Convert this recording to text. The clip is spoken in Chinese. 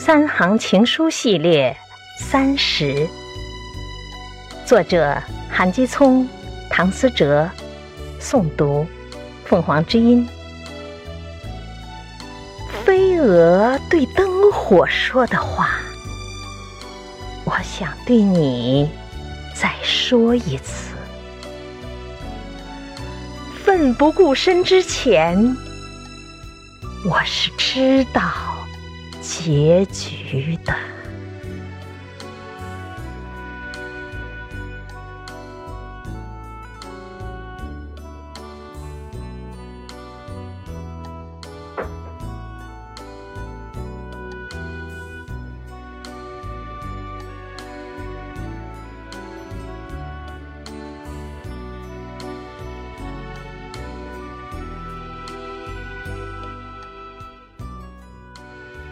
三行情书系列三十，作者韩基聪、唐思哲，诵读凤凰之音。飞蛾对灯火说的话，我想对你再说一次。奋不顾身之前，我是知道结局的。